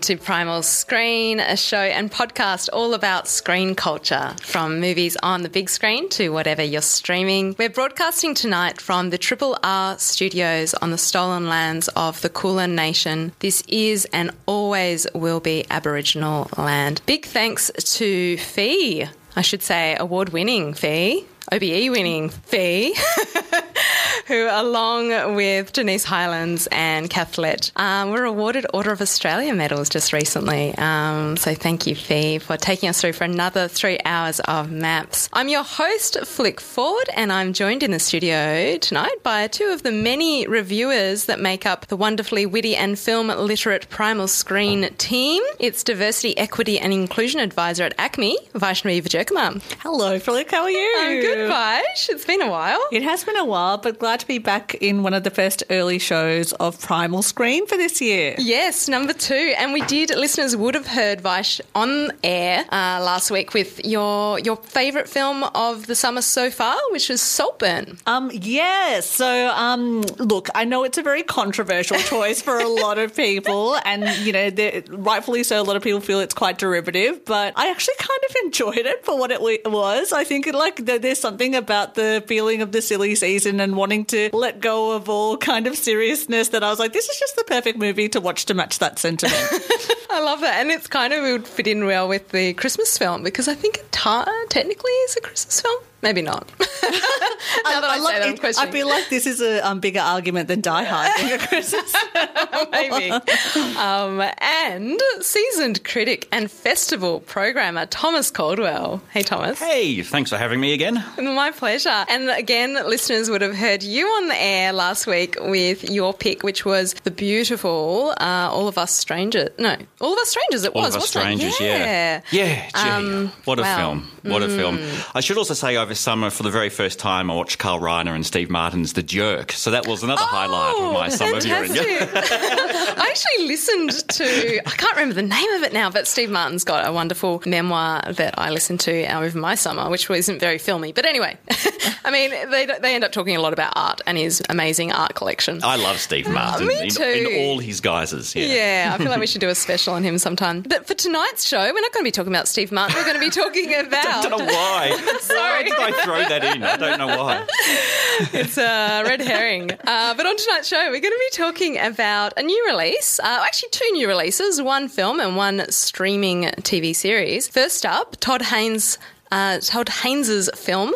To Primal Screen, a show and podcast all about screen culture, from movies on the big screen to whatever you're streaming. We're broadcasting tonight from the Triple R studios on the stolen lands of the Kulin Nation. This is and always will be Aboriginal land. Big thanks to Fee, I should say award winning Fee. OBE winning Fee, who, along with Denise Highlands and Kathlett, um, were awarded Order of Australia medals just recently. Um, so thank you, Fee, for taking us through for another three hours of maps. I'm your host, Flick Ford, and I'm joined in the studio tonight by two of the many reviewers that make up the wonderfully witty and film literate Primal Screen team. It's Diversity, Equity and Inclusion Advisor at ACME, Vyshnavee Wijerkumar. Hello, Flick. How are you? I'm good, Vaish. It's been a while. It has been a while, but glad to be back in one of the first early shows of Primal Screen for this year. Yes, number two. And we did, listeners would have heard Vaish on air uh, last week with your your favourite film of the summer so far, which was Saltburn. Um, yes. So, um, look, I know it's a very controversial choice for a lot of people, and you know, rightfully so. A lot of people feel it's quite derivative, but I actually kind of enjoyed it for what it was. I think it, like there's something about the feeling of the silly season and wanting to let go of all kind of seriousness that I was like, this is just the perfect movie to watch to match that sentiment. I love that. And it's kind of it would fit in well with the Christmas film because I think it technically is a Christmas film. Maybe not. now that I, love that, I'm it. I feel like this is a um, bigger argument than Die Hard being a Christmas. Maybe. um, and seasoned critic and festival programmer Thomas Caldwell. Hey, Thomas. Hey, thanks for having me again. My pleasure. And again, listeners would have heard you on the air last week with your pick, which was the beautiful uh, All of Us Strangers. No, All of Us Strangers. It All was, of Us Strangers, it? yeah. Yeah, gee, Um, what a wow. film. What a film. I should also say over summer, for the very first time, I watched Carl Reiner and Steve Martin's The Jerk. So that was another highlight of my oh, summer viewing. Oh, fantastic. I actually listened to, I can't remember the name of it now, but Steve Martin's got a wonderful memoir that I listened to uh, over my summer, which wasn't very filmy. But anyway, I mean, they, they end up talking a lot about art and his amazing art collection. I love Steve uh, Martin me in, too. in all his guises. Yeah. Yeah, I feel like we should do a special on him sometime. But for tonight's show, we're not going to be talking about Steve Martin. We're going to be talking about. I don't know why. Why Sorry. Did I throw that in? I don't know why. It's a red herring. Uh, but on tonight's show, we're going to be talking about a new release. Uh, actually, two new releases one film and one streaming TV series. First up, Todd Haynes. Uh, Todd Haynes's film,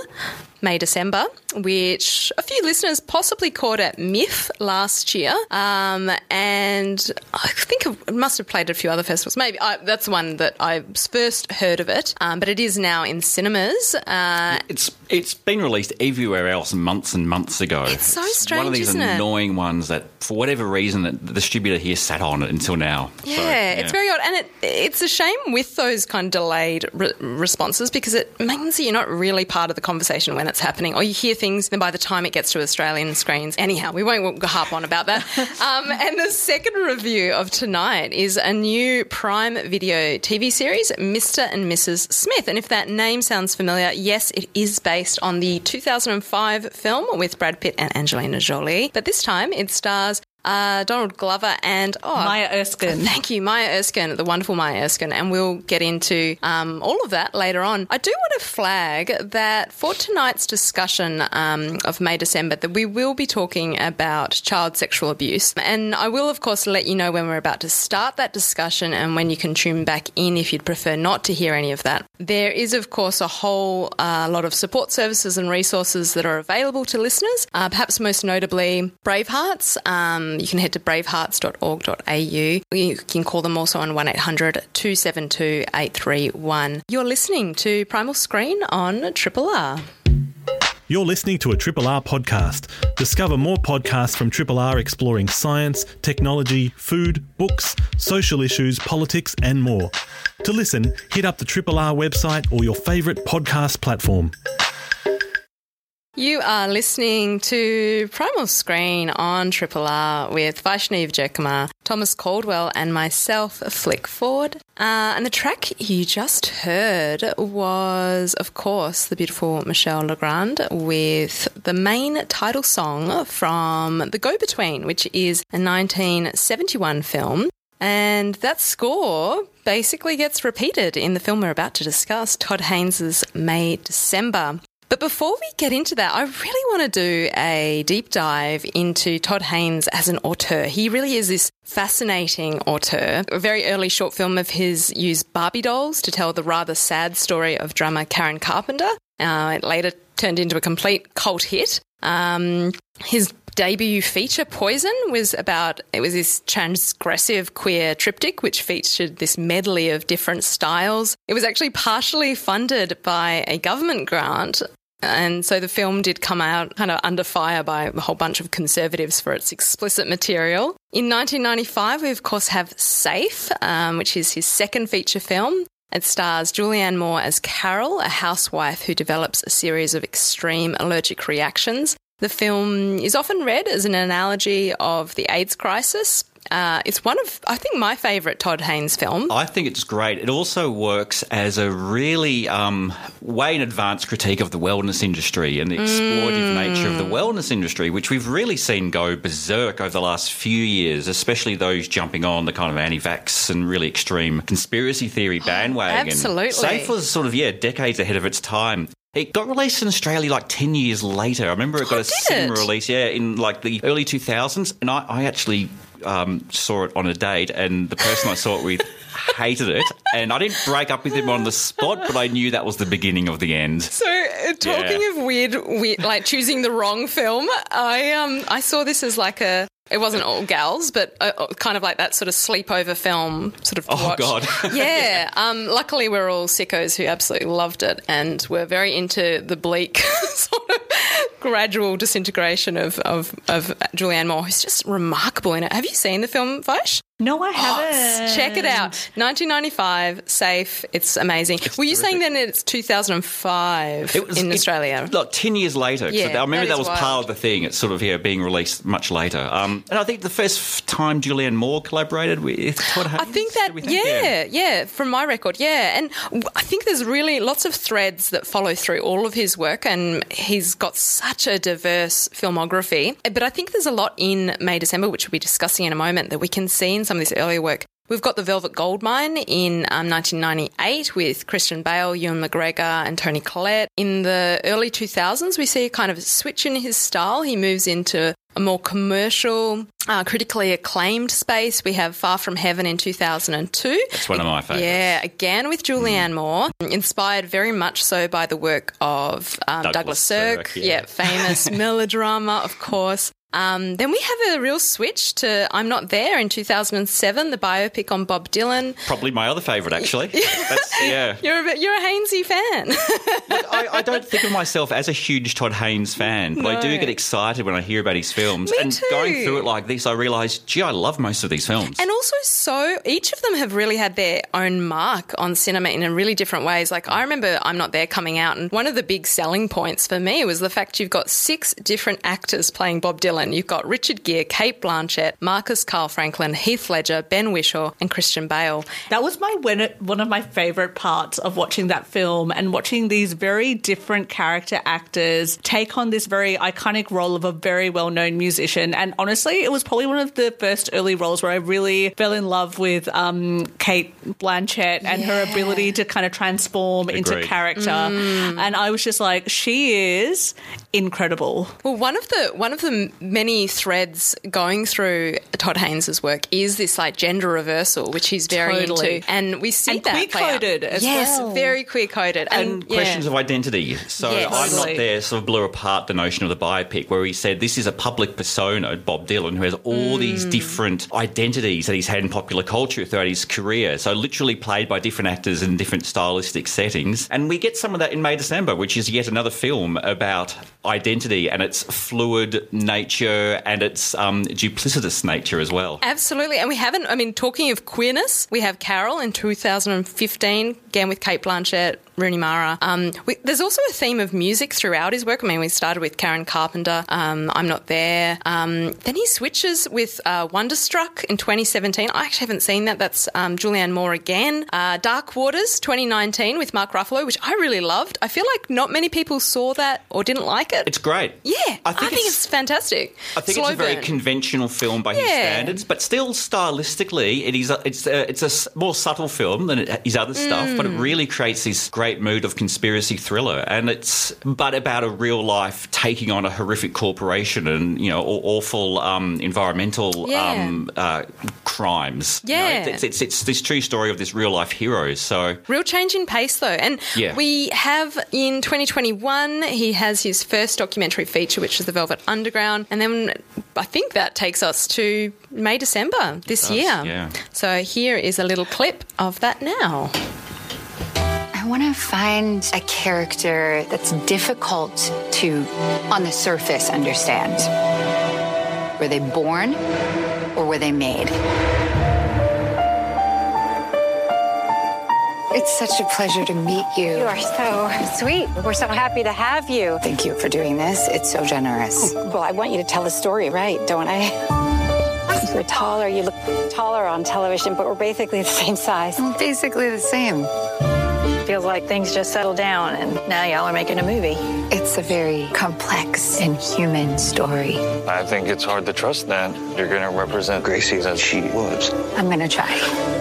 May December, which a few listeners possibly caught at MIFF last year, um, and I think it must have played at a few other festivals. Maybe I, that's the one that I first heard of it, um, but it is now in cinemas. Uh, It's it's been released everywhere else months and months ago. It's so one of strange, these isn't it? annoying ones that, for whatever reason, the distributor here sat on it until now. So, Yeah, it's very odd, and it it's a shame with those kind of delayed re- responses because it means that you're not really part of the conversation when it's happening, or you hear things, then by the time it gets to Australian screens, anyhow, we won't harp on about that. um, and the second review of tonight is a new Prime Video TV series, Mr. and Mrs. Smith, and if that name sounds familiar, yes, it is based on the 2005 film with Brad Pitt and Angelina Jolie, but this time it stars uh, Donald Glover, and oh, Maya Erskine. Thank you, Maya Erskine, the wonderful Maya Erskine, and we'll get into um, all of that later on. I do want to flag that for tonight's discussion um, of May December, that we will be talking about child sexual abuse, and I will, of course, let you know when we're about to start that discussion and when you can tune back in if you'd prefer not to hear any of that. There is, of course, a whole uh, lot of support services and resources that are available to listeners. Uh, perhaps most notably, Bravehearts. Um, you can head to bravehearts.org.au. You can call them also on 1800 272 831. You're listening to Primal Screen on Triple R. You're listening to a Triple R podcast. Discover more podcasts from Triple R exploring science, technology, food, books, social issues, politics, and more. To listen, hit up the Triple R website or your favourite podcast platform. You are listening to Primal Screen on Triple R with Vyshnavee Wijerkumar, Thomas Caldwell, and myself, Flick Ford. Uh, and the track you just heard was, of course, the beautiful Michel Legrand with the main title song from The Go Between, which is a 1971 film. And that score basically gets repeated in the film we're about to discuss, Todd Haynes' May December. But before we get into that, I really want to do a deep dive into Todd Haynes as an auteur. He really is this fascinating auteur. A very early short film of his used Barbie dolls to tell the rather sad story of drummer Karen Carpenter. Uh, it later turned into a complete cult hit. Um, his debut feature, Poison, was about it was this transgressive queer triptych which featured this medley of different styles. It was actually partially funded by a government grant. And so the film did come out kind of under fire by a whole bunch of conservatives for its explicit material. In 1995, we of course have Safe, um, which is his second feature film. It stars Julianne Moore as Carol, a housewife who develops a series of extreme allergic reactions. The film is often read as an analogy of the AIDS crisis. Uh, it's one of, I think, my favourite Todd Haynes film. I think it's great. It also works as a really um, way in advance critique of the wellness industry and the exploitative nature of the wellness industry, which we've really seen go berserk over the last few years, especially those jumping on the kind of anti-vax and really extreme conspiracy theory bandwagon. absolutely. Safe was sort of yeah decades ahead of its time. It got released in Australia like 10 years later. I remember it got Oh, a cinema it? release, yeah, in like the early 2000s. And I, I actually um, saw it on a date, and the person I saw it with hated it. And I didn't break up with him on the spot, but I knew that was the beginning of the end. So, uh, talking Yeah. of weird, weird, like choosing the wrong film, I um I saw this as like a. It wasn't all gals, but uh, uh, kind of like that sort of sleepover film, sort of. Oh, watch. God. yeah. Um. Luckily, we're all sickos who absolutely loved it, and we were very into the bleak sort of gradual disintegration of of of Julianne Moore, who's just remarkable in it. Have you seen the film, Vish? No, I haven't. Check it out. 1995, safe. It's amazing. Were you saying then it's 2005 It was in it- Australia? Like 10 years later. Yeah, I remember that that, is was wild. part of the thing. It's sort of yeah, being released much later. Um, and I think the first time Julianne Moore collaborated with Todd Haynes. I think that, did we yeah, yeah, from my record, yeah. And I think there's really lots of threads that follow through all of his work, and he's got such a diverse filmography. But I think there's a lot in May December, which we'll be discussing in a moment, that we can see in some of this earlier work. We've got The Velvet Goldmine in um, 1998 with Christian Bale, Ewan McGregor, and Toni Collette. In the early 2000s, we see a kind of a switch in his style. He moves into a more commercial, uh, critically acclaimed space. We have Far From Heaven in 2002. It's one of my favourites. Yeah, again with Julianne Moore, inspired very much so by the work of um, Douglas, Douglas Sirk. Sirk, yeah. yeah. famous melodrama, of course. Um, then we have a real switch to I'm Not There in 2007, the biopic on Bob Dylan. Probably my other favourite, actually. That's, yeah. You're a, bit- you're a Hainsey fan. I, I don't think of myself as a huge Todd Haynes fan, but I do get excited when I hear about his films. Me and too. going through it like this, I realise, gee, I love most of these films. And also, so each of them have really had their own mark on cinema in a really different ways. Like, I remember I'm Not There coming out, and one of the big selling points for me was the fact you've got six different actors playing Bob Dylan Dylan. You've got Richard Gere, Cate Blanchett, Marcus Carl Franklin, Heath Ledger, Ben Whishaw, and Christian Bale. That was my one one of my favorite parts of watching that film and watching these very different character actors take on this very iconic role of a very well-known musician. And honestly, it was probably one of the first early roles where I really fell in love with um, Cate Blanchett and her ability to kind of transform into character. Mm. And I was just like, she is incredible. Well, one of the one of the many threads going through Todd Haynes' work is this like gender reversal, which he's very Totally. into, and we see And that play out. queer-coded as yes, well. very queer coded, and yeah. questions of identity. So Yes. I'm not there sort of blew apart the notion of the biopic where he said this is a public persona, Bob Dylan, who has all these Mm. different identities that he's had in popular culture throughout his career. So literally played by different actors in different stylistic settings. And we get some of that in May December, which is yet another film about identity and its fluid nature and its um, duplicitous nature as well. Absolutely. And we haven't, I mean, talking of queerness, we have Carol in 2015, again with Cate Blanchett, Rooney Mara. Um, we, there's also a theme of music throughout his work. I mean, we started with Karen Carpenter, um, I'm Not There. Um, then he switches with uh, Wonderstruck in 2017. I actually haven't seen that. That's um, Julianne Moore again. Uh, Dark Waters 2019 with Mark Ruffalo, which I really loved. I feel like not many people saw that or didn't like it. It's great. yeah, I think, it's, it's fantastic. I think Slow it's a very burn. conventional film by his standards, but still stylistically, it is a, it's a, it's a more subtle film than it, his other stuff. But it Mm. really creates this great mood of conspiracy thriller, and it's but about a real life taking on a horrific corporation and you know awful um, environmental Yeah. um, uh, crimes. You know, Yeah. it's, it's it's this true story of this real life hero. So Real change in pace, though. And Yeah. we have in 2021, he has his first documentary feature, which is The Velvet Underground. And then I think that takes us to May, December this does, year. yeah. So here is a little clip of that now. I want to find a character that's difficult to, on the surface, understand. Were they born or were they made? It's such a pleasure to meet you. You are so sweet. We're so happy to have you. Thank you for doing this. It's so generous. Oh, well, I want you to tell the story right, don't I? You're taller, you look taller on television, but we're basically the same size. Basically the same. Feels like things just settled down and now y'all are making a movie. It's a very complex and human story. I think it's hard to trust that you're going to represent Gracie as she was. I'm going to try.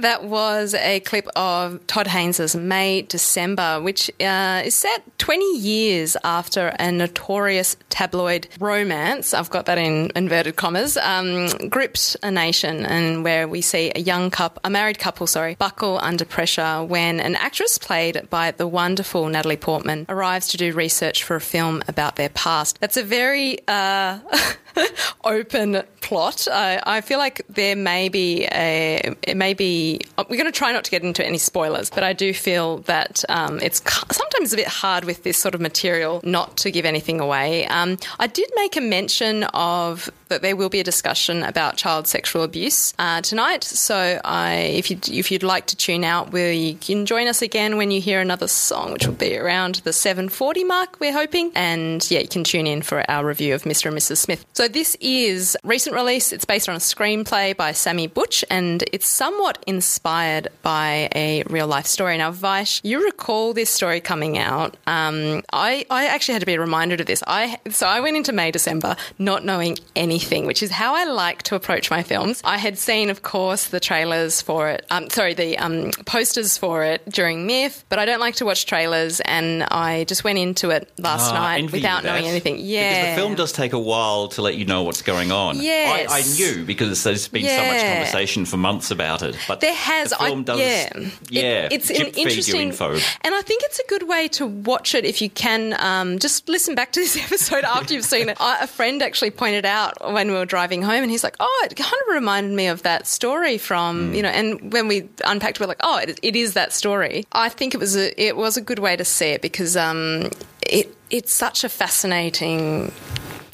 That was a clip of Todd Haynes' May December, which uh, is set 20 years after a notorious tabloid romance. I've got that in inverted commas. Um, gripped a nation, and where we see a young couple, a married couple, sorry, buckle under pressure when an actress played by the wonderful Natalie Portman arrives to do research for a film about their past. That's a very uh, open plot. I, I feel like there may be a, it may be. We're going to try not to get into any spoilers, but I do feel that um, it's sometimes a bit hard with this sort of material not to give anything away. Um, I did make a mention of that there will be a discussion about child sexual abuse uh, tonight. So I, if you if you'd like to tune out, we you can join us again when you hear another song, which will be around the 7:40 mark. We're hoping, and yeah, you can tune in for our review of Mr. and Mrs. Smith. So this is recent release. It's based on a screenplay by Samy Burch, and it's somewhat inspired by a real life story. Now, Vish, you recall this story coming out. Um, I I actually had to be reminded of this. I so I went into May December not knowing anything, which is how I like to approach my films. I had seen, of course, the trailers for it. Um, sorry, the um, posters for it during MIFF, but I don't like to watch trailers, and I just went into it last Ah, night without knowing anything. Yeah, Because the film does take a while to let you know what's going on. Yes. I, I knew because there's been so much conversation for months about it. But There has, the film I, does, yeah, yeah. It- it's an drip feed you interesting info. and I think it's a good way to watch it if you can. Um, just listen back to this episode after you've seen it. I, a friend actually pointed out when we were driving home, and he's like, "Oh, it kind of reminded me of that story from you know." And when we unpacked, we're like, "Oh, it, it is that story." I think it was a it was a good way to see it because um, it it's such a fascinating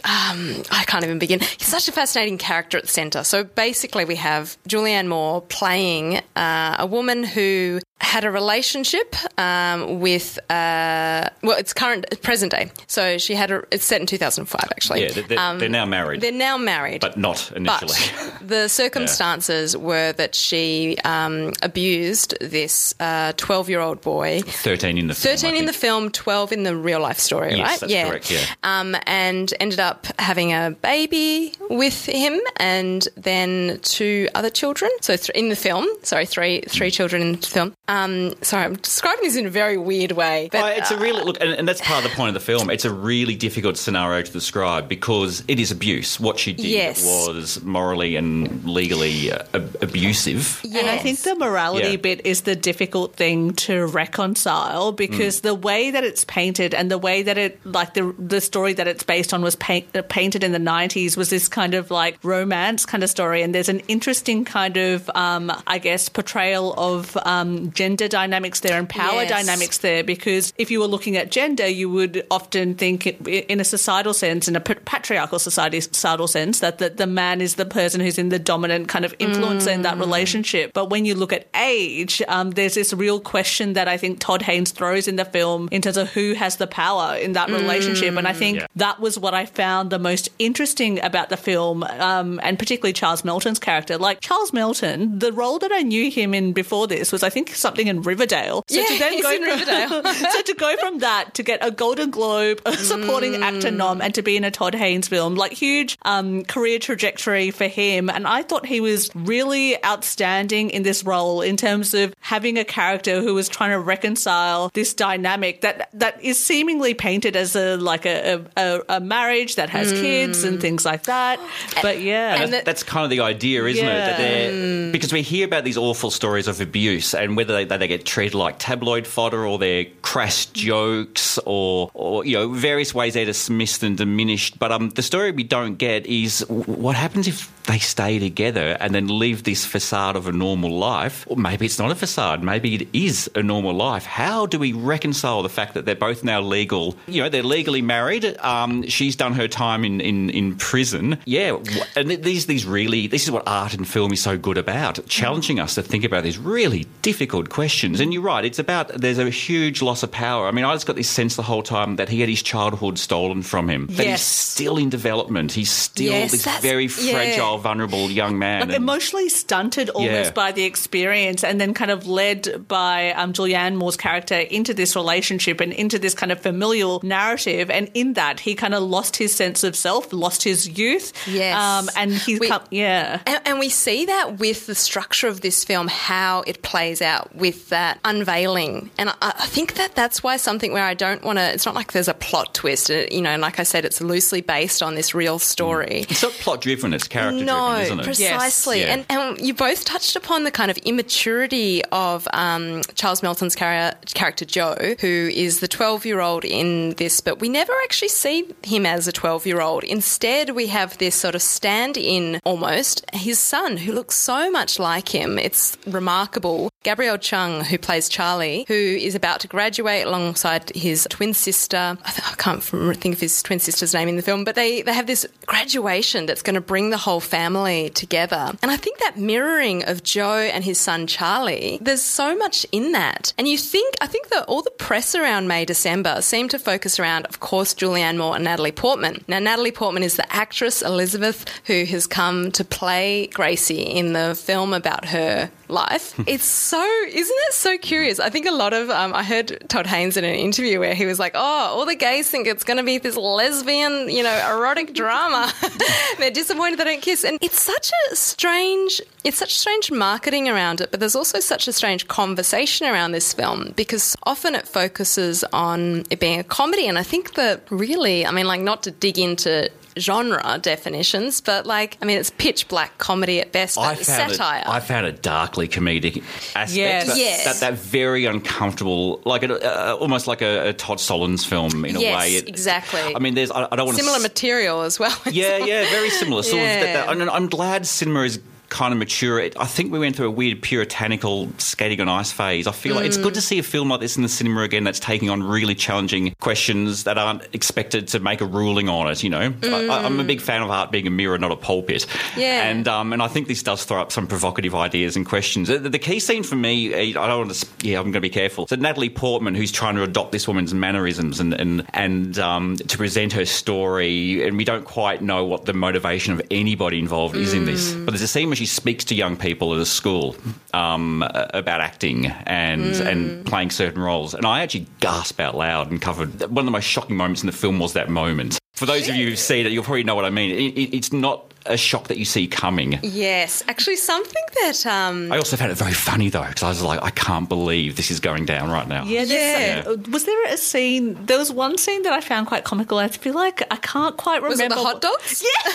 um, I can't even begin. He's such a fascinating character at the centre. So basically, we have Julianne Moore playing uh, a woman who had a relationship um, with, uh, well, it's current, present day. So she had a, it's set in 2005, actually. Yeah, they're, they're, they're now married, They're now married. but not initially. But the circumstances were that she um, abused this 12 year old boy. 13 in the film. 13 in the film, 12 in the real life story, Yes, right? that's correct, yeah. Um, and ended up having a baby with him and then two other children. So th- in the film, sorry, three three children in the film. Um, sorry, I'm describing this in a very weird way. But, Oh, it's a uh, really look, and, and that's part of the point of the film. It's a really difficult scenario to describe because it is abuse. What she did Yes. was morally and legally uh, ab- abusive. And I think the morality Yeah. bit is the difficult thing to reconcile because the way that it's painted and the way that it, like the the story that it's based on, was paint, uh, painted in the '90s was this kind of like romance kind of story, and there's an interesting kind of, um, I guess, portrayal of um, gender dynamics there and power Yes. dynamics there. Because if you were looking at gender, you would often think in a societal sense, in a patriarchal society societal sense, that the, the man is the person who's in the dominant kind of influence in that relationship. But when you look at age, um, there's this real question that I think Todd Haynes throws in the film in terms of who has the power in that relationship. And I think Yeah. that was what I found the most interesting about the film, um, and particularly Charles Melton's character. Like Charles Melton, the role that I knew him in before this was, I think, something in Riverdale. So Yeah, to then he's go in Riverdale. so to go from that to get a Golden Globe, a supporting Mm. actor nom, and to be in a Todd Haynes film, like huge um, career trajectory for him. And I thought he was really outstanding in this role in terms of having a character who was trying to reconcile this dynamic that that is seemingly painted as a like a a, a marriage that has kids and things like that. But yeah, And And that- the- that's kind of the idea, isn't it? That they're, because we hear about these awful stories of abuse and whether they, they get treated like tabloid fodder or they're crass jokes or, or you know, various ways they're dismissed and diminished. But um, the story we don't get is what happens if they stay together and then live this facade of a normal life? Or maybe it's not a facade. Maybe it is a normal life. How do we reconcile the fact that they're both now legal? You know, they're legally married. Um, she's done her time in, in, in prison. Yeah, and these these really this is what art and film is so good about, challenging us to think about these really difficult questions. And you're right, it's about there's a huge loss of power. I mean, I just got this sense the whole time that he had his childhood stolen from him. That Yes. he's still in development. He's still Yes, this that's- very yeah. fragile, vulnerable young man. like And- emotionally stunted almost Yeah. by the experience and then kind of led by um, Julianne Moore's character into this relationship and into this kind of familial narrative and in that he kind of lost his sense of self lost his youth Yes. um, and he's We- come, yeah And, and we see that with the structure of this film, how it plays out with that unveiling. And I, I think that that's why something where I don't want to, it's not like there's a plot twist. Uh, You know, and like I said, it's loosely based on this real story. it's not plot driven, it's character No, driven, isn't it? precisely. Yes. Yeah. And, and you both touched upon the kind of immaturity of um, Charles Melton's char- character Joe, who is the 12 year old in this, but we never actually see him as a 12 year old. Instead, we have this sort of stand in almost his son, who looks so much like him. It's remarkable. Gabriel Chung, who plays Charlie, who is about to graduate alongside his twin sister. I, th- I can't think of his twin sister's name in the film, but they, they have this graduation that's going to bring the whole family together. And I think that mirroring of Joe and his son Charlie, there's so much in that. And you think, I think that all the press around May December seemed to focus around, of course, Julianne Moore and Natalie Portman. Now, Natalie Portman is the actress Elizabeth who has come to play Gracie in the film about her life. it's so, isn't it so curious? I think a lot of, um, I heard Todd Haynes in an interview where he was like, oh, all the gays think it's going to be this lesbian, you know, erotic drama. They're disappointed they don't kiss. And it's such a strange, it's such strange marketing around it, but there's also such a strange conversation around this film because often it focuses on it being a comedy. And I think that really, I mean, like, not to dig into genre definitions, but like, I mean, it's pitch black comedy at best, I found satire. It, I found a darkly comedic aspect. Yes. That, Yes. that, that very uncomfortable, like a, uh, almost like a, a Todd Solondz film in a way. It- exactly. I mean, there's. I, I don't want Similar to. material as well. Yeah, yeah, very similar. Sort of that, Yeah. that, and I'm glad cinema is kind of mature. It, I think we went through a weird puritanical skating on ice phase. I feel like it's good to see a film like this in the cinema again that's taking on really challenging questions that aren't expected to make a ruling on it. You know, I, I'm a big fan of art being a mirror, not a pulpit. Yeah. and um, and I think this does throw up some provocative ideas and questions. The, the key scene for me, eh, I don't want to. Yeah, I'm going to be careful. So Natalie Portman, who's trying to adopt this woman's mannerisms and and and um, to present her story, and we don't quite know what the motivation of anybody involved is in this. But there's a scene where she speaks to young people at a school um, about acting and and playing certain roles, and I actually gasped out loud and covered. One of the most shocking moments in the film was that moment. For those of you who've seen it, you'll probably know what I mean. It, it, it's not a shock that you see coming. Yes, actually, something that um, I also found it very funny though, because I was like, I can't believe this is going down right now. Yeah, Yeah. there's some- was there a scene? There was one scene that I found quite comical. I feel like I can't quite remember. was it the hot dogs? Yeah,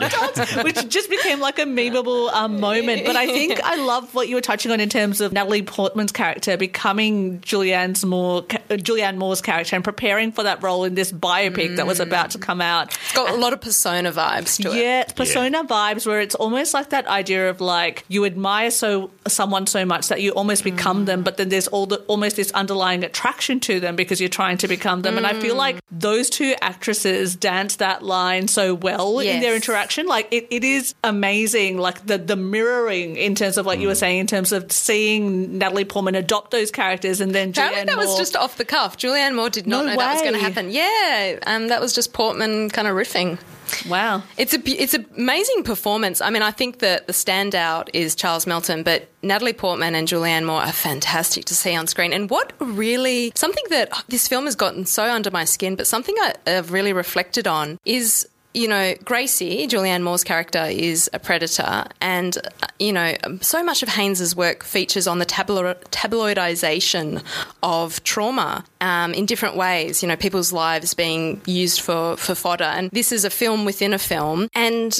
the hot dogs, which just became like a memeable um, moment. But I think I love what you were touching on in terms of Natalie Portman's character becoming Julianne's Moore, uh, Julianne Moore's character and preparing for that role in this biopic that was about to come out. It's got a lot of persona vibes to it. Yeah, persona vibes where it's almost like that idea of like you admire so someone so much that you almost become them, but then there's all the almost this underlying attraction to them because you're trying to become them. And I feel like those two actresses dance that line so well in their interaction. Like it, it is amazing, like the the mirroring in terms of like you were saying, in terms of seeing Natalie Portman adopt those characters and then Julianne that was Moore- just off the cuff. Julianne Moore did not No know that was going to happen. Yeah, um, that was just Portman kind of riffing. Wow. It's a it's an amazing performance. I mean, I think that the standout is Charles Melton, but Natalie Portman and Julianne Moore are fantastic to see on screen. And what really something that this film has gotten so under my skin, but something I, I've really reflected on is. You know, Gracie, Julianne Moore's character, is a predator, and uh, you know, so much of Haynes's work features on the tablo- tabloidization of trauma um, in different ways. You know, people's lives being used for for fodder, and this is a film within a film. And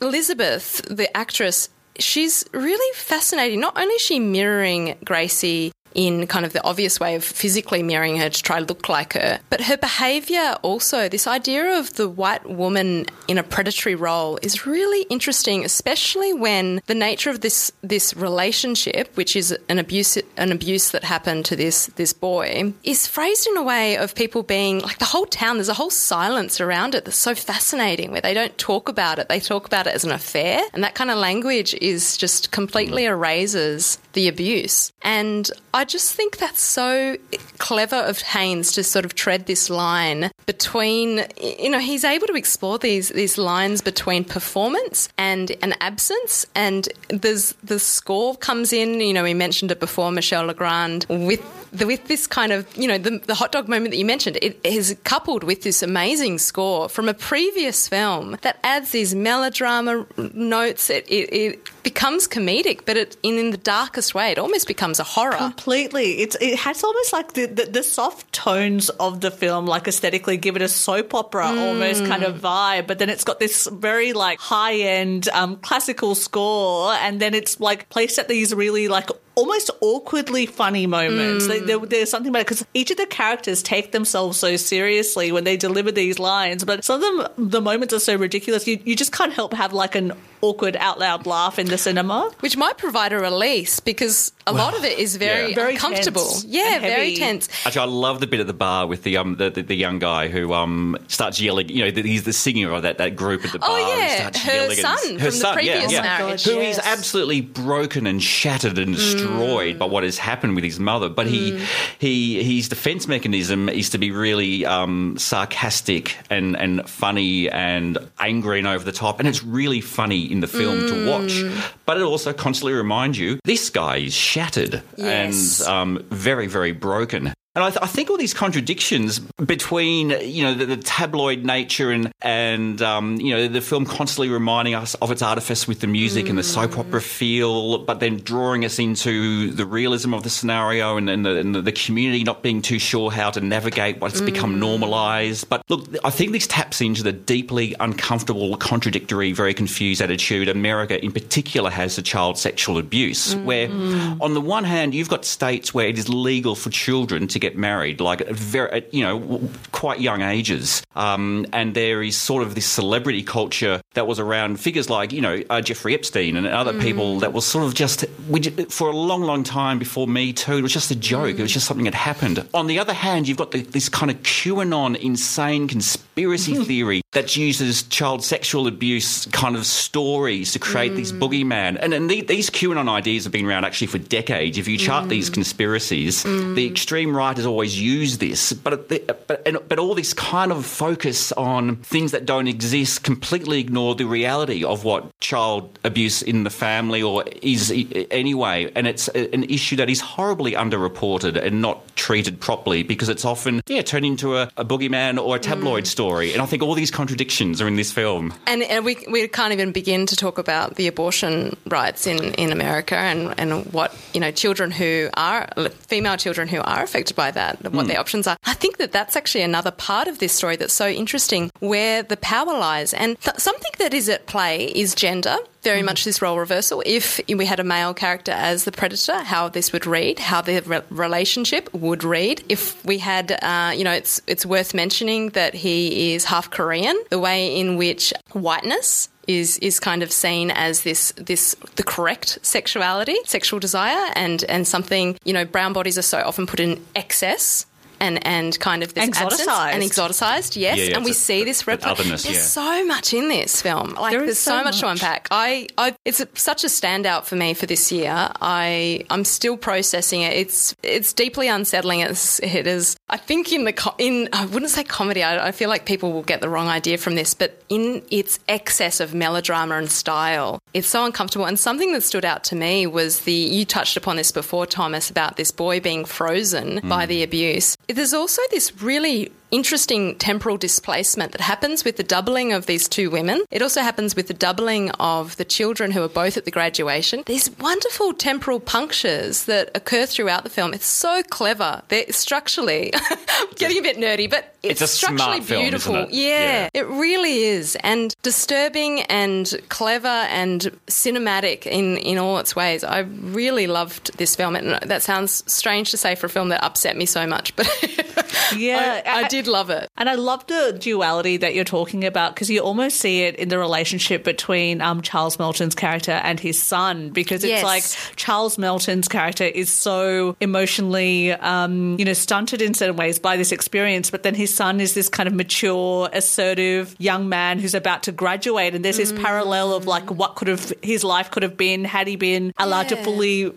Elizabeth, the actress, she's really fascinating. Not only is she mirroring Gracie in kind of the obvious way of physically mirroring her to try to look like her, but her behaviour also, this idea of the white woman in a predatory role is really interesting, especially when the nature of this this relationship, which is an abuse an abuse that happened to this this boy, is phrased in a way of people being like the whole town, there's a whole silence around it that's so fascinating where they don't talk about it. They talk about it as an affair. And that kind of language is just completely erases the abuse. And I just think that's so clever of Haynes to sort of tread this line between, you know, he's able to explore these these lines between performance and an absence. And there's the score comes in. You know, we mentioned it before, Michel Legrand with. The, with this kind of, you know, the, the hot dog moment that you mentioned, it is coupled with this amazing score from a previous film that adds these melodrama notes. It, it, it becomes comedic, but it, in, in the darkest way, it almost becomes a horror. Completely. It's it has almost like the, the the soft tones of the film, like aesthetically, give it a soap opera almost kind of vibe. But then it's got this very like high end um, classical score, and then it's like placed at these really like almost awkwardly funny moments. They- there- there's something about it because each of the characters take themselves so seriously when they deliver these lines, but some of them, the moments are so ridiculous, you, you just can't help have like an awkward out loud laugh in the cinema. which might provide a release because a lot of it is very yeah. Very uncomfortable. tense yeah, and very heavy. tense. Actually, I love the bit at the bar with the um the, the, the young guy who um starts yelling. You know, that he's the singer of that, that group at the bar. Oh, who yeah, starts her yelling son and, from the previous yeah, marriage. who Yes. is absolutely broken and shattered and destroyed by what has happened with his mother. But he he his defense mechanism is to be really um, sarcastic and and funny and angry and over the top, and it's really funny in the film to watch. But it also constantly reminds you this guy is shattered Yes. and um, very, very broken. And I, th- I think all these contradictions between, you know, the, the tabloid nature and, and um, you know, the film constantly reminding us of its artifice with the music and the mm. soap opera feel, but then drawing us into the realism of the scenario and, and, the, and the, community not being too sure how to navigate what's become mm. normalised. But look, I think this taps into the deeply uncomfortable, contradictory, very confused attitude America in particular has to child sexual abuse, where mm. on the one hand, you've got states where it is legal for children to get get married, like at very, at, you know, quite young ages. Um, and there is sort of this celebrity culture that was around figures like, you know, uh, Jeffrey Epstein and other people that was sort of just, we, for a long, long time before Me Too, it was just a joke. It was just something that happened. On the other hand, you've got the, this kind of QAnon insane conspiracy theory that uses child sexual abuse kind of stories to create these mm. boogeyman. And, and the, these QAnon ideas have been around actually for decades. If you chart these mm. conspiracies, mm. the extreme right has always used this. But, but, and, but all this kind of focus on things that don't exist completely ignore the reality of what child abuse in the family or is anyway. And it's an issue that is horribly underreported and not treated properly because it's often, yeah, turned into a, a boogeyman or a tabloid story. And I think all these contradictions are in this film. And, and we, we can't even begin to talk about the abortion rights in, in America and, and what, you know, children who are, female children who are affected by that, what their hmm. options are. I think that that's actually another part of this story that's so interesting where the power lies. And th- something that is at play is gender. Very much this role reversal. If we had a male character as the predator, how this would read, how the re- relationship would read. If we had, uh, you know, it's it's worth mentioning that he is half Korean. The way in which whiteness is is kind of seen as this this the correct sexuality, sexual desire, and and something you know brown bodies are so often put in excess. And, and kind of this absence Exoticized. and exoticized, yes. Yeah, yeah, and we a- see this that repli- otherness, There's yeah. so much in this film. Like There is there's so, so much, to unpack. I, I it's a, such a standout for me for this year. I I'm still processing it. It's it's deeply unsettling. It's it is. I think in the in I wouldn't say comedy. I, I feel like people will get the wrong idea from this, but in its excess of melodrama and style, it's so uncomfortable. And something that stood out to me was the you touched upon this before, Thomas, about this boy being frozen by mm. the abuse. There's also this really interesting temporal displacement that happens with the doubling of these two women. It also happens with the doubling of the children who are both at the graduation. These wonderful temporal punctures that occur throughout the film. It's so clever. They're structurally getting a bit nerdy, but it's, It's a smart structurally film, beautiful. isn't it? Yeah, Yeah. it really is. And disturbing and clever and cinematic in, in all its ways. I really loved this film. And that sounds strange to say for a film that upset me so much, but Yeah, I, I did love it. And I love the duality that you're talking about because you almost see it in the relationship between um, Charles Melton's character and his son because it's Yes. like Charles Melton's character is so emotionally, um, you know, stunted in certain ways by this experience, but then his son is this kind of mature, assertive young man who's about to graduate, and there's this parallel of like what could have his life could have been had he been allowed to fully,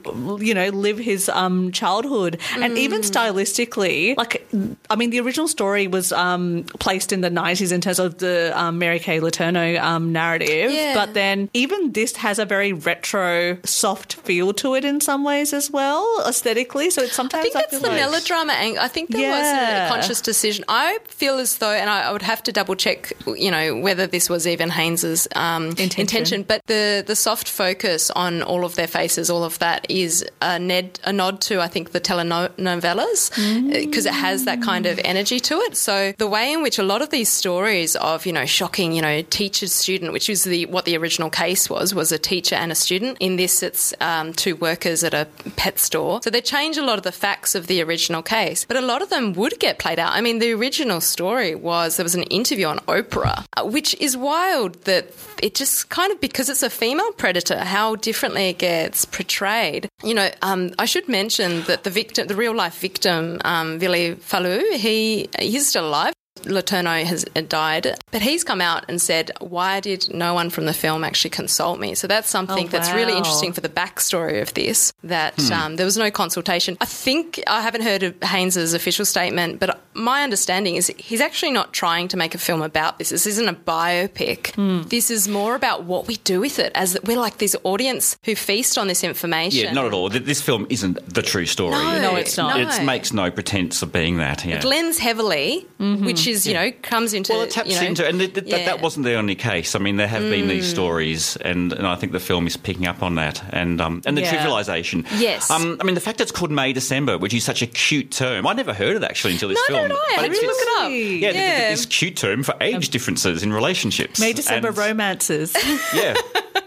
you know, live his um, childhood, and even stylistically, like I mean, the original story was um, placed in the 90s in terms of the um, Mary Kay Letourneau um, narrative. Yeah. But then even this has a very retro, soft feel to it in some ways as well, aesthetically. So it's sometimes I think that's feel the like- melodrama angle. I think there Yeah. was a conscious decision. I feel as though, and I, I would have to double check, you know, whether this was even Haynes's um, Intention. But the the soft focus on all of their faces, all of that, is a, ned, a nod to I think the telenovelas because it has that kind of energy to it. So the way in which a lot of these stories of you know shocking, you know, teacher student, which is the what the original case was, was a teacher and a student. In this, it's um, two workers at a pet store. So they change a lot of the facts of the original case, but a lot of them would get played out. I mean, the original story was there was an interview on Oprah, uh, which is wild that it just kind of because it's a female predator, how differently it gets portrayed. You know, um, I should mention that the victim, the real life victim, um, Vili Fualaau, he he's still alive. Letourneau has uh, died, but he's come out and said, "Why did no one from the film actually consult me?" So that's something Oh, that's really interesting for the backstory of this. That hmm. um, there was no consultation. I think I haven't heard of Haynes's official statement, but my understanding is he's actually not trying to make a film about this. This isn't a biopic. Hmm. This is more about what we do with it. As we're like this audience who feast on this information. Yeah, not at all. This film isn't the true story. No, No, it's not. no. It makes no pretense of being that. Yeah. It lends heavily, mm-hmm. which is you know comes into Well, it taps you know, into, and th- th- that, yeah. that wasn't the only case. I mean, there have been these stories, and, and I think the film is picking up on that, and um, and the Yeah. trivialisation. Yes. Um, I mean, the fact that it's called May December, which is such a cute term, I never heard of that actually until this No, film. no, no. I But had to it's- look it up. Really? Yeah, th- th- Yeah. this cute term for age differences in relationships. May December And- romances. Yeah.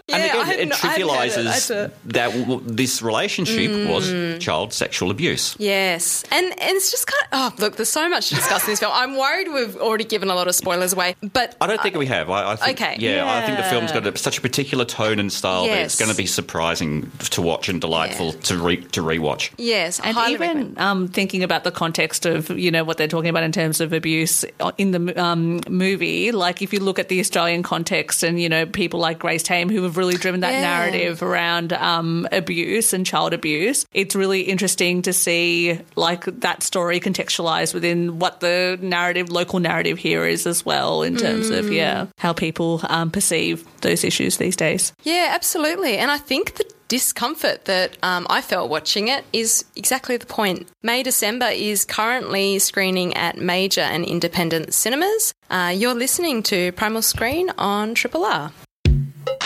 and Yeah, again, it hadn't heard it. trivializes that w- this relationship Mm. was child sexual abuse. Yes, and and it's just kind of oh look, there's so much to discuss in this film. I'm worried we've already given a lot of spoilers away, but I don't think we have. I, I think, Okay. Yeah, I think the film's got a, such a particular tone and style that it's going to be surprising to watch and delightful to re, to rewatch. yes, And highly even um, thinking about the context of you know what they're talking about in terms of abuse in the um, movie, like if you look at the Australian context and you know people like Grace Tame who have really driven that Yeah. narrative around um, abuse and child abuse, it's really interesting to see like that story contextualized within what the narrative, local narrative here is as well in terms of yeah how people um, perceive those issues these days. Yeah, absolutely. And I think the discomfort that um, I felt watching it is exactly the point. May December is currently screening at major and independent cinemas. Uh, you're listening to Primal Screen on Triple R.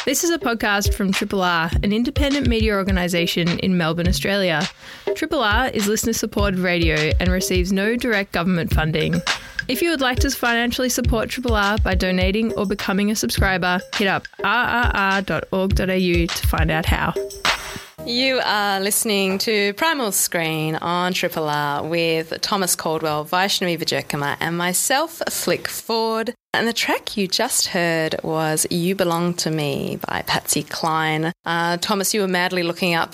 This is a podcast from Triple R, an independent media organisation in Melbourne, Australia. Triple R is listener supported radio and receives no direct government funding. If you would like to financially support Triple R by donating or becoming a subscriber, hit up rrr.org.au to find out how. You are listening to Primal Screen on Triple R with Thomas Caldwell, Vyshnavee Wijerkumar, and myself, Flick Ford. And the track you just heard was You Belong to Me by Patsy Cline. Uh, Thomas, you were madly looking up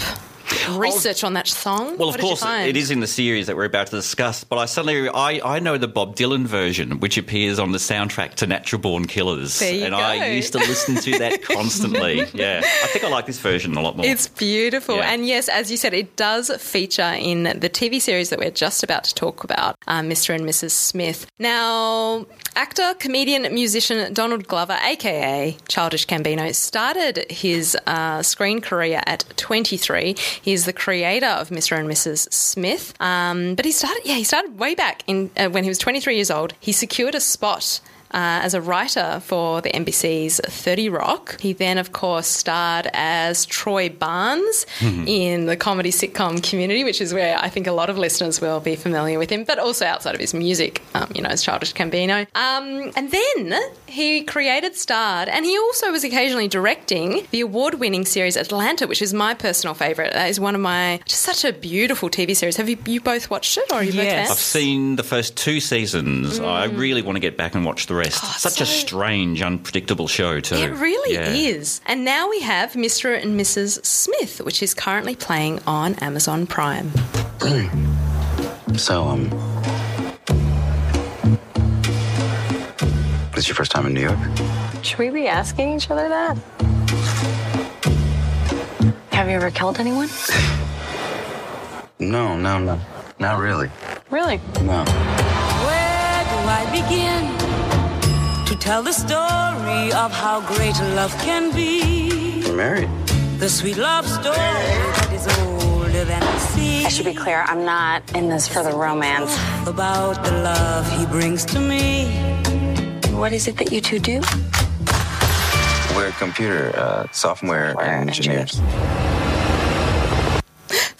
research on that song. Well, What of course, it is in the series that we're about to discuss. But I suddenly I, I know the Bob Dylan version, which appears on the soundtrack to Natural Born Killers, There you and go. I used to listen to that constantly. yeah, I think I like this version a lot more. It's beautiful. Yeah. And yes, as you said, it does feature in the TV series that we're just about to talk about, uh, Mr. and Mrs. Smith. Now, actor, comedian, musician Donald Glover, aka Childish Gambino, started his uh, screen career at 23. He's the creator of Mr. and Mrs. Smith. Um, but he started, yeah, he started way back in uh, when he was 23 years old. He secured a spot uh, as a writer for the NBC's 30 Rock. He then, of course, starred as Troy Barnes in the comedy sitcom Community, which is where I think a lot of listeners will be familiar with him, but also outside of his music, um, you know, as Childish Gambino. Um, and then he created, starred, and he also was occasionally directing the award winning series Atlanta, which is my personal favourite. That is one of my, just such a beautiful TV series. Have you, you both watched it or are you both Yes. fans? I've seen the first two seasons. I really want to get back and watch the rest. Such a Mm. strange, unpredictable show too. It really Yeah. is. And now we have Mr. and Mrs. Smith, which is currently playing on Amazon Prime. So, um. This is your first time in New York? Should we be asking each other that? Have you ever killed anyone? No, no, no. Not really. Really? No. Where do I begin to tell the story of how great love can be? You're married. The sweet love story that is older than the sea. I should be clear, I'm not in this for the romance. About the love he brings to me. What is it that you two do? We're computer uh, software engineers.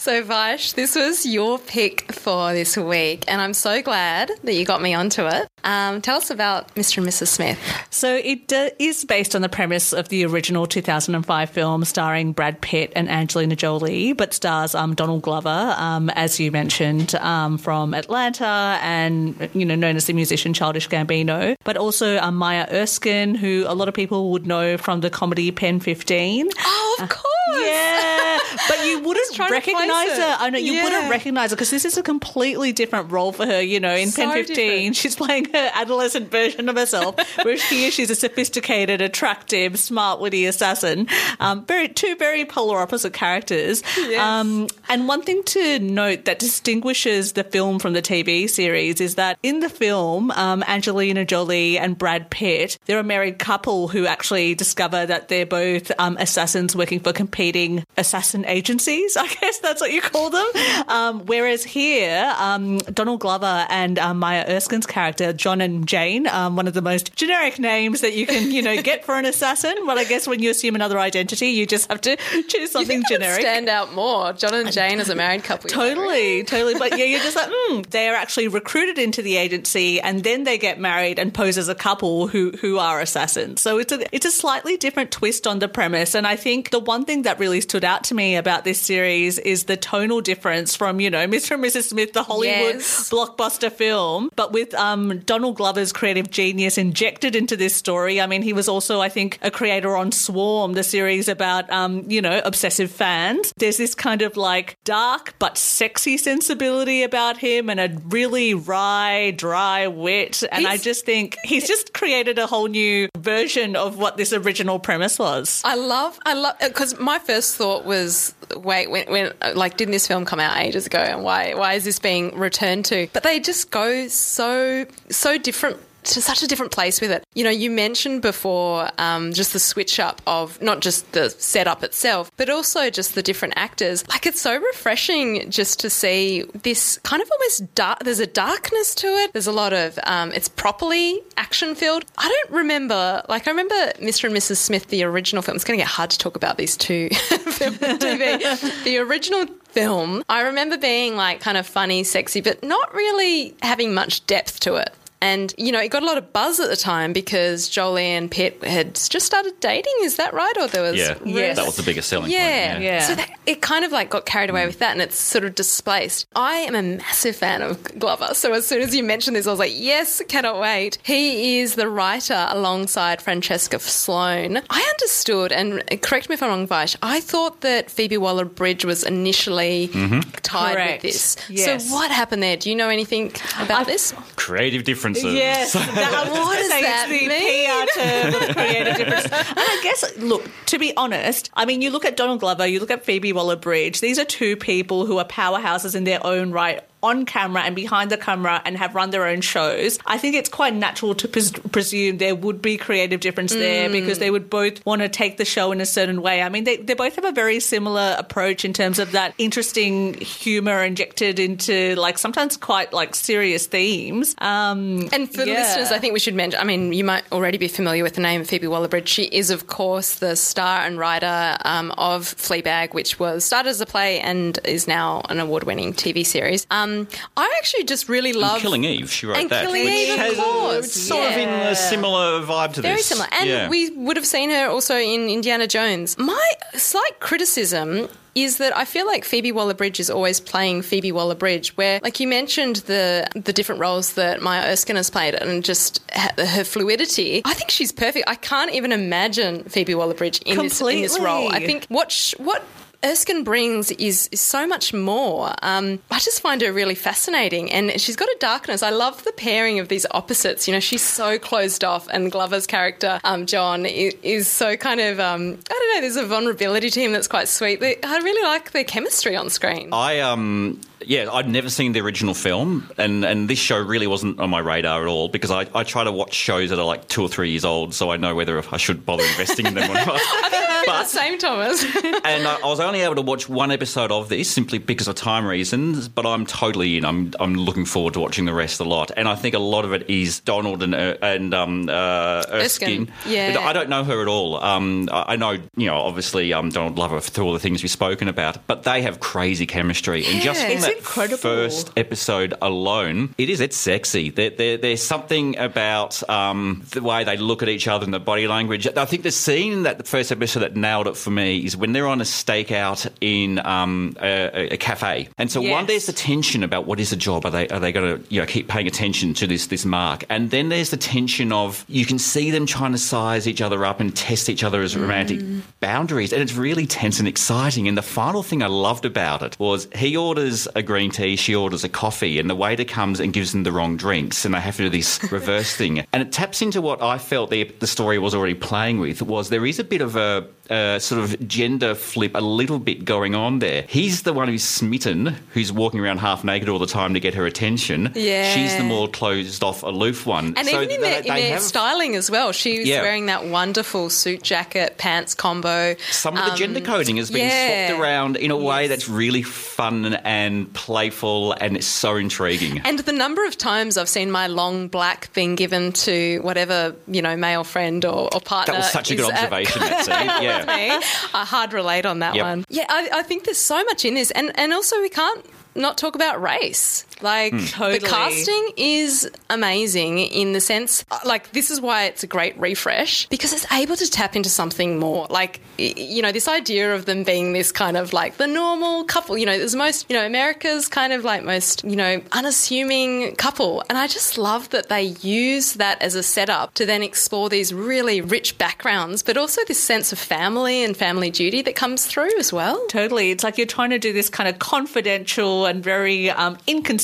So, Vaish, this was your pick for this week, and I'm so glad that you got me onto it. Um, tell us about Mr. and Mrs. Smith. So it uh, is based on the premise of the original 2005 film starring Brad Pitt and Angelina Jolie, but stars um, Donald Glover, um, as you mentioned, um, from Atlanta, and you know known as the musician Childish Gambino, but also um, Maya Erskine, who a lot of people would know from the comedy Pen 15. Oh, of course. Yeah, but you wouldn't recognize her. I know you Yeah. wouldn't recognize her because this is a completely different role for her. You know, in So Pen 15, different. she's playing her adolescent version of herself, whereas here she's a sophisticated, attractive, smart, witty assassin. Um, very two very polar opposite characters. Um, and one thing to note that distinguishes the film from the TV series is that in the film, um, Angelina Jolie and Brad Pitt, they're a married couple who actually discover that they're both um, assassins working for competing assassin agencies. I guess that's what you call them. Um, whereas here, um, Donald Glover and um, Maya Erskine's character, John and Jane, um, one of the most generic names that you can, you know, get for an assassin. Well, I guess when you assume another identity, you just have to choose something generic. Stand out more. John and Jane as a married couple. Totally, totally. But yeah, you're just like, hmm, they are actually recruited into the agency and then they get married and pose as a couple who who are assassins. So it's a it's a slightly different twist on the premise. And I think the one thing that really stood out to me about this series is the tonal difference from, you know, Mr. and Mrs. Smith, the Hollywood Yes. blockbuster film, but with um, Donald Glover's creative genius injected into this story. I mean, he was also, I think, a creator on Swarm, the series about, um, you know, obsessive fans. There's this kind of like dark but sexy sensibility about him and a really wry, dry wit. And I just think he's just created a whole new version of what this original premise was. I love, I love, because my first thought was, wait, when, when, uh, like, didn't this film come out ages ago, and why, why is this being returned to? But they just go so, so different. To such a different place with it. You know, you mentioned before um, just the switch up of not just the setup itself, but also just the different actors. Like, it's so refreshing just to see this kind of almost dark. There's a darkness to it. There's a lot of. Um, it's properly action filled. I don't remember. Like, I remember Mr. and Mrs. Smith, the original film. It's going to get hard to talk about these two TV. the original film, I remember being like kind of funny, sexy, but not really having much depth to it. And, you know, it got a lot of buzz at the time because Jolie and Pitt had just started dating. Is that right? Or there was. Yeah, Yes. that was the biggest selling Yeah. point. Yeah. So that, it kind of like got carried away mm. with that and it's sort of displaced. I am a massive fan of Glover. So as soon as you mentioned this, I was like, yes, cannot wait. He is the writer alongside Francesca Sloan. I understood, and correct me if I'm wrong, Vish, I thought that Phoebe Waller Bridge was initially mm-hmm. tied Correct. with this. Yes. So what happened there? Do you know anything about this? Creative differences. Yes, that, What does that it's the mean? PR term of creative difference. And I guess, look, to be honest, I mean, you look at Donald Glover, you look at Phoebe Waller-Bridge. These are two people who are powerhouses in their own right. On camera and behind the camera, and have run their own shows. I think it's quite natural to pres- presume there would be creative difference there because they would both want to take the show in a certain way. I mean, they, they both have a very similar approach in terms of that interesting humor injected into like sometimes quite like serious themes. Um, And for Yeah. listeners, I think we should mention. I mean, you might already be familiar with the name Phoebe Waller-Bridge. She is, of course, the star and writer um, of Fleabag, which was started as a play and is now an award-winning TV series. Um, Um, I actually just really love Killing Eve, she wrote And that. Killing which Eve, of has a- course. it's sort of in a similar vibe to Very this. Very similar. And Yeah. we would have seen her also in Indiana Jones. My slight criticism is that I feel like Phoebe Waller-Bridge is always playing Phoebe Waller-Bridge, where, like you mentioned, the the different roles that Maya Erskine has played and just ha- her fluidity. I think she's perfect. I can't even imagine Phoebe Waller-Bridge in this in this role. I think what sh- what. Erskine brings is, is so much more. Um, I just find her really fascinating, and she's got a darkness. I love the pairing of these opposites. You know, she's so closed off, and Glover's character, um, John, is, is so kind of um, I don't know. There's a vulnerability to him that's quite sweet. I really like their chemistry on screen. I um yeah, I'd never seen the original film, and, and this show really wasn't on my radar at all because I, I try to watch shows that are like two or three years old, so I know whether I should bother investing in them or not. the same, Thomas. and I, I was only able to watch one episode of this simply because of time reasons, but I'm totally in. I'm I'm looking forward to watching the rest a lot, and I think a lot of it is Donald and uh, and um, uh, Erskine. Erskine, yeah. I don't know her at all. Um, I I know you know obviously um, Donald Glover through all the things we've spoken about, but they have crazy chemistry, and just that incredible. first episode alone, it is it's sexy. There, there, there's something about um, the way they look at each other and the body language. I think the scene that the first episode that nailed it for me is when they're on a stakeout in um, a, a cafe, and so one there's the tension about what is the job. Are they are they going to you know keep paying attention to this this mark? And then there's the tension of you can see them trying to size each other up and test each other as romantic boundaries, and it's really tense and exciting. And the final thing I loved about it was he orders a green tea, she orders a coffee, and the waiter comes and gives them the wrong drinks, and they have to do this reverse thing. And it taps into what I felt the, the story was already playing with, was there is a bit of a, a sort of gender flip a little bit going on there. He's the one who's smitten, who's walking around half naked all the time to get her attention. Yeah. She's the more closed off, aloof one. And So even in they- their, in their have- styling as well. She was Yeah. wearing that wonderful suit jacket, pants combo. Some of the Um, gender coding has been yeah. swapped around in a way that's really fun and playful, and it's so intriguing. And the number of times I've seen my long black being given to whatever, you know, male friend or, or partner. That was such a good at- observation, Betsy. Yeah. I hard relate on that Yep. one. Yeah, I, I think there's so much in this. And, and also, we can't not talk about race. Like, Hmm. Totally. the casting is amazing in the sense, like, this is why it's a great refresh because it's able to tap into something more. Like, you know, this idea of them being this kind of like the normal couple, you know, there's most, you know, America's kind of like most, you know, unassuming couple. And I just love that they use that as a setup to then explore these really rich backgrounds, but also this sense of family and family duty that comes through as well. Totally. It's like you're trying to do this kind of confidential and very um,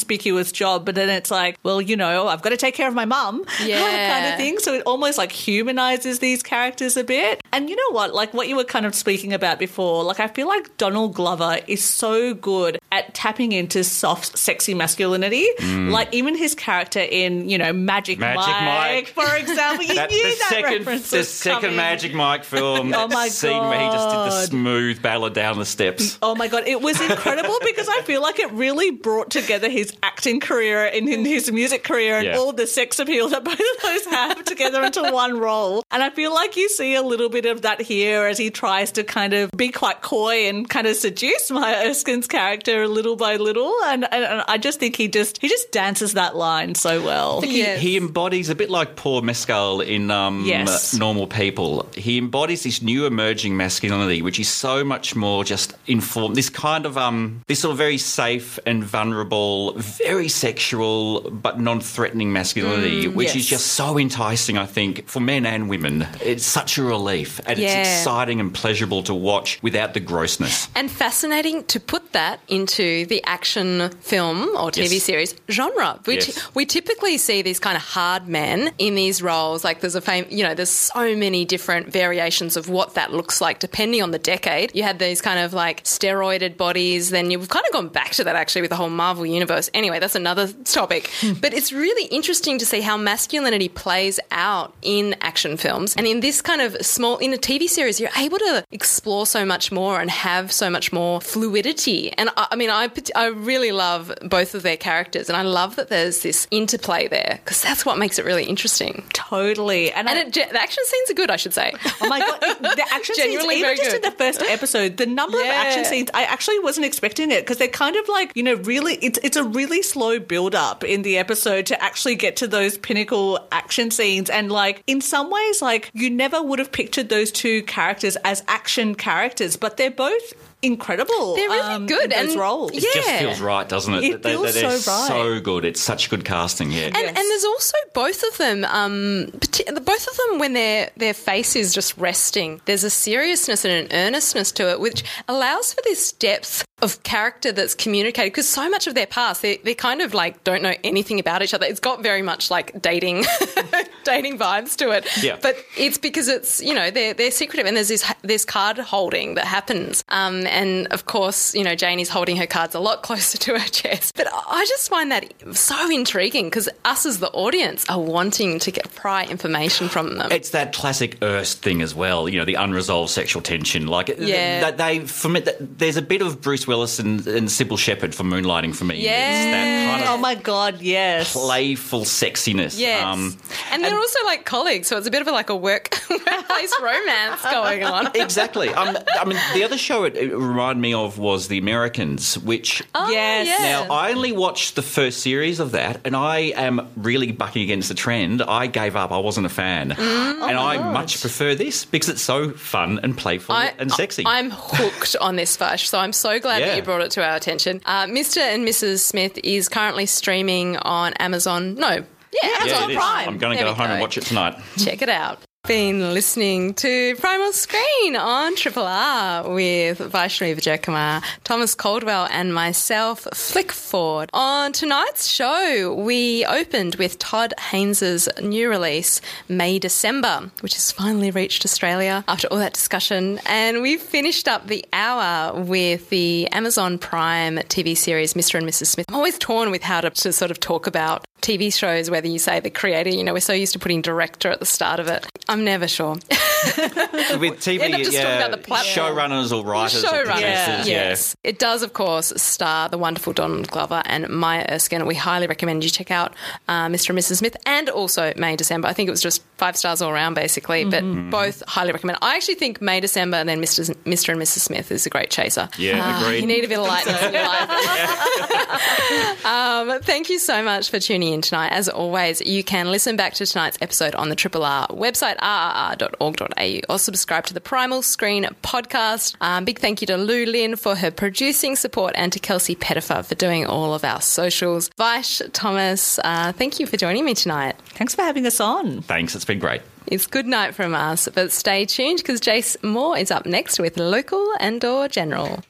inconspicuous job, but then it's like, well, you know, I've got to take care of my mum Yeah. kind of thing. So it almost like humanizes these characters a bit. And you know what? Like what you were kind of speaking about before, like I feel like Donald Glover is so good at tapping into soft, sexy masculinity. Like even his character in, you know, Magic, Mm. Magic Mike. for example. You That- knew the that second, reference the was second coming. Magic Mike film. Oh that my scene where he just did the smooth ballad down the steps. Oh my god, it was incredible because I feel like it really brought together his acting career and in his music career and Yeah. all the sex appeal that both of those have together into one role. And I feel like you see a little bit of that here as he tries to kind of be quite coy and kind of seduce Maya Erskine's character little by little. And, and, and I just think he just he just dances that line so well. He, he embodies a bit like Paul Mescal in um, Yes. Normal People. He embodies this new emerging masculinity, which is so much more just informed. This kind of um, this sort of very safe and vulnerable, very sexual but non-threatening masculinity, Mm, which is just so enticing. I think for men and women, it's such a relief, and Yeah. it's exciting and pleasurable to watch without the grossness. And fascinating to put that into the action film or TV Yes. series genre, which Yes. we typically see these kind of hard men in these roles. Like there's a fame, you know, there's so many different variations of what that looks like depending on the decade. You had these kind of like steroided bodies, then you've kind of gone back to that actually with the whole Marvel universe. Anyway, that's another topic. Hmm. but it's really interesting to see how masculinity plays out in action films. And in this kind of small, in a TV series, you're able to explore so much more and have so much more fluidity. And I, I mean, I, I really love both of their characters. And I love that there's this interplay there because that's what makes it really interesting. Totally. And, And I- it, the action scenes are good, I should say. Oh my god, the action scenes, even just good. in the first episode, the number of action scenes, I actually wasn't expecting it because they're kind of like, you know, really, it's it's a really slow build up in the episode to actually get to those pinnacle action scenes. And like, in some ways, like, you never would have pictured those two characters as action characters, but they're both incredible. They're really um, good, in those and- roles. It just feels right, doesn't it? It feels they're so right. so good. It's such good casting. Yeah. And, and there's also both of them, um, both of them when their their face is just resting. There's a seriousness and an earnestness to it, which allows for this depth of character that's communicated. Because so much of their past, they they kind of like don't know anything about each other. It's got very much like dating, dating vibes to it. Yeah. But it's because it's you know they're they're secretive, and there's this this card holding that happens. Um, and of course, you know Janie's holding her cards a lot closer to her chest. But I just find that so intriguing because us as the audience are wanting to get pry information from them. It's that classic Erst thing as well, you know, the unresolved sexual tension. Like, Yeah. that they, for me, that, there's a bit of Bruce Willis and, and Cybill Shepherd for Moonlighting for me. It's that kind Oh my god, yes. playful sexiness. Yes, Um, and they're also like colleagues, so it's a bit of a, like a work workplace romance going on. exactly. Um, I mean, the other show it, it reminded me of was The Americans, which. Oh, Yes. yeah. Now, I only watched the first series of that, and I am really bucking against the trend. I gave up. I wasn't a fan. Mm. and I much prefer this because it's so fun and playful and sexy. I'm hooked on this Vaish, so I'm so glad Yeah. that you brought it to our attention. Uh, Mr. and Mrs. Smith is currently streaming on Amazon. No, yeah, yeah, Amazon is. Prime. I'm going to go we home and watch it tonight. Check it out. Been listening to Primal Screen on Triple R with Vyshnavee Wijerkumar, Thomas Caldwell, and myself, Flick Ford. On tonight's show, we opened with Todd Haynes's new release, May December, which has finally reached Australia after all that discussion. And we finished up the hour with the Amazon Prime TV series, Mr. and Mrs. Smith. I'm always torn with how to, to sort of talk about TV shows, whether you say the creator, you know, we're so used to putting director at the start of it. I'm never sure. With TV, End just yeah, about the platform. showrunners or writers or producers, yeah. yes. It does, of course, star the wonderful Donald Glover and Maya Erskine. We highly recommend you check out uh, Mr. and Mrs. Smith and also May December. I think it was just five stars all around, basically, but Mhm. both highly recommend. I actually think May December and then Mr. Mr. and Mrs. Smith is a great chaser. Yeah, Ah, agreed. You need a bit of lightness in your life. um, thank you so much for tuning in tonight. As always, you can listen back to tonight's episode on the Triple R website, rrr.org.au, or subscribe to the Primal Screen podcast. Um, big thank you to Lou Lynn for her producing support and to Kelsey Pettifer for doing all of our socials. Vish, Thomas, uh, thank you for joining me tonight. Thanks for having us on. Thanks, it's been great. It's good night from us, but stay tuned because Jace Moore is up next with local and or general.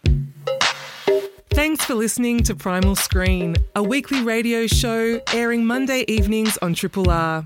Thanks for listening to Primal Screen, a weekly radio show airing Monday evenings on Triple R.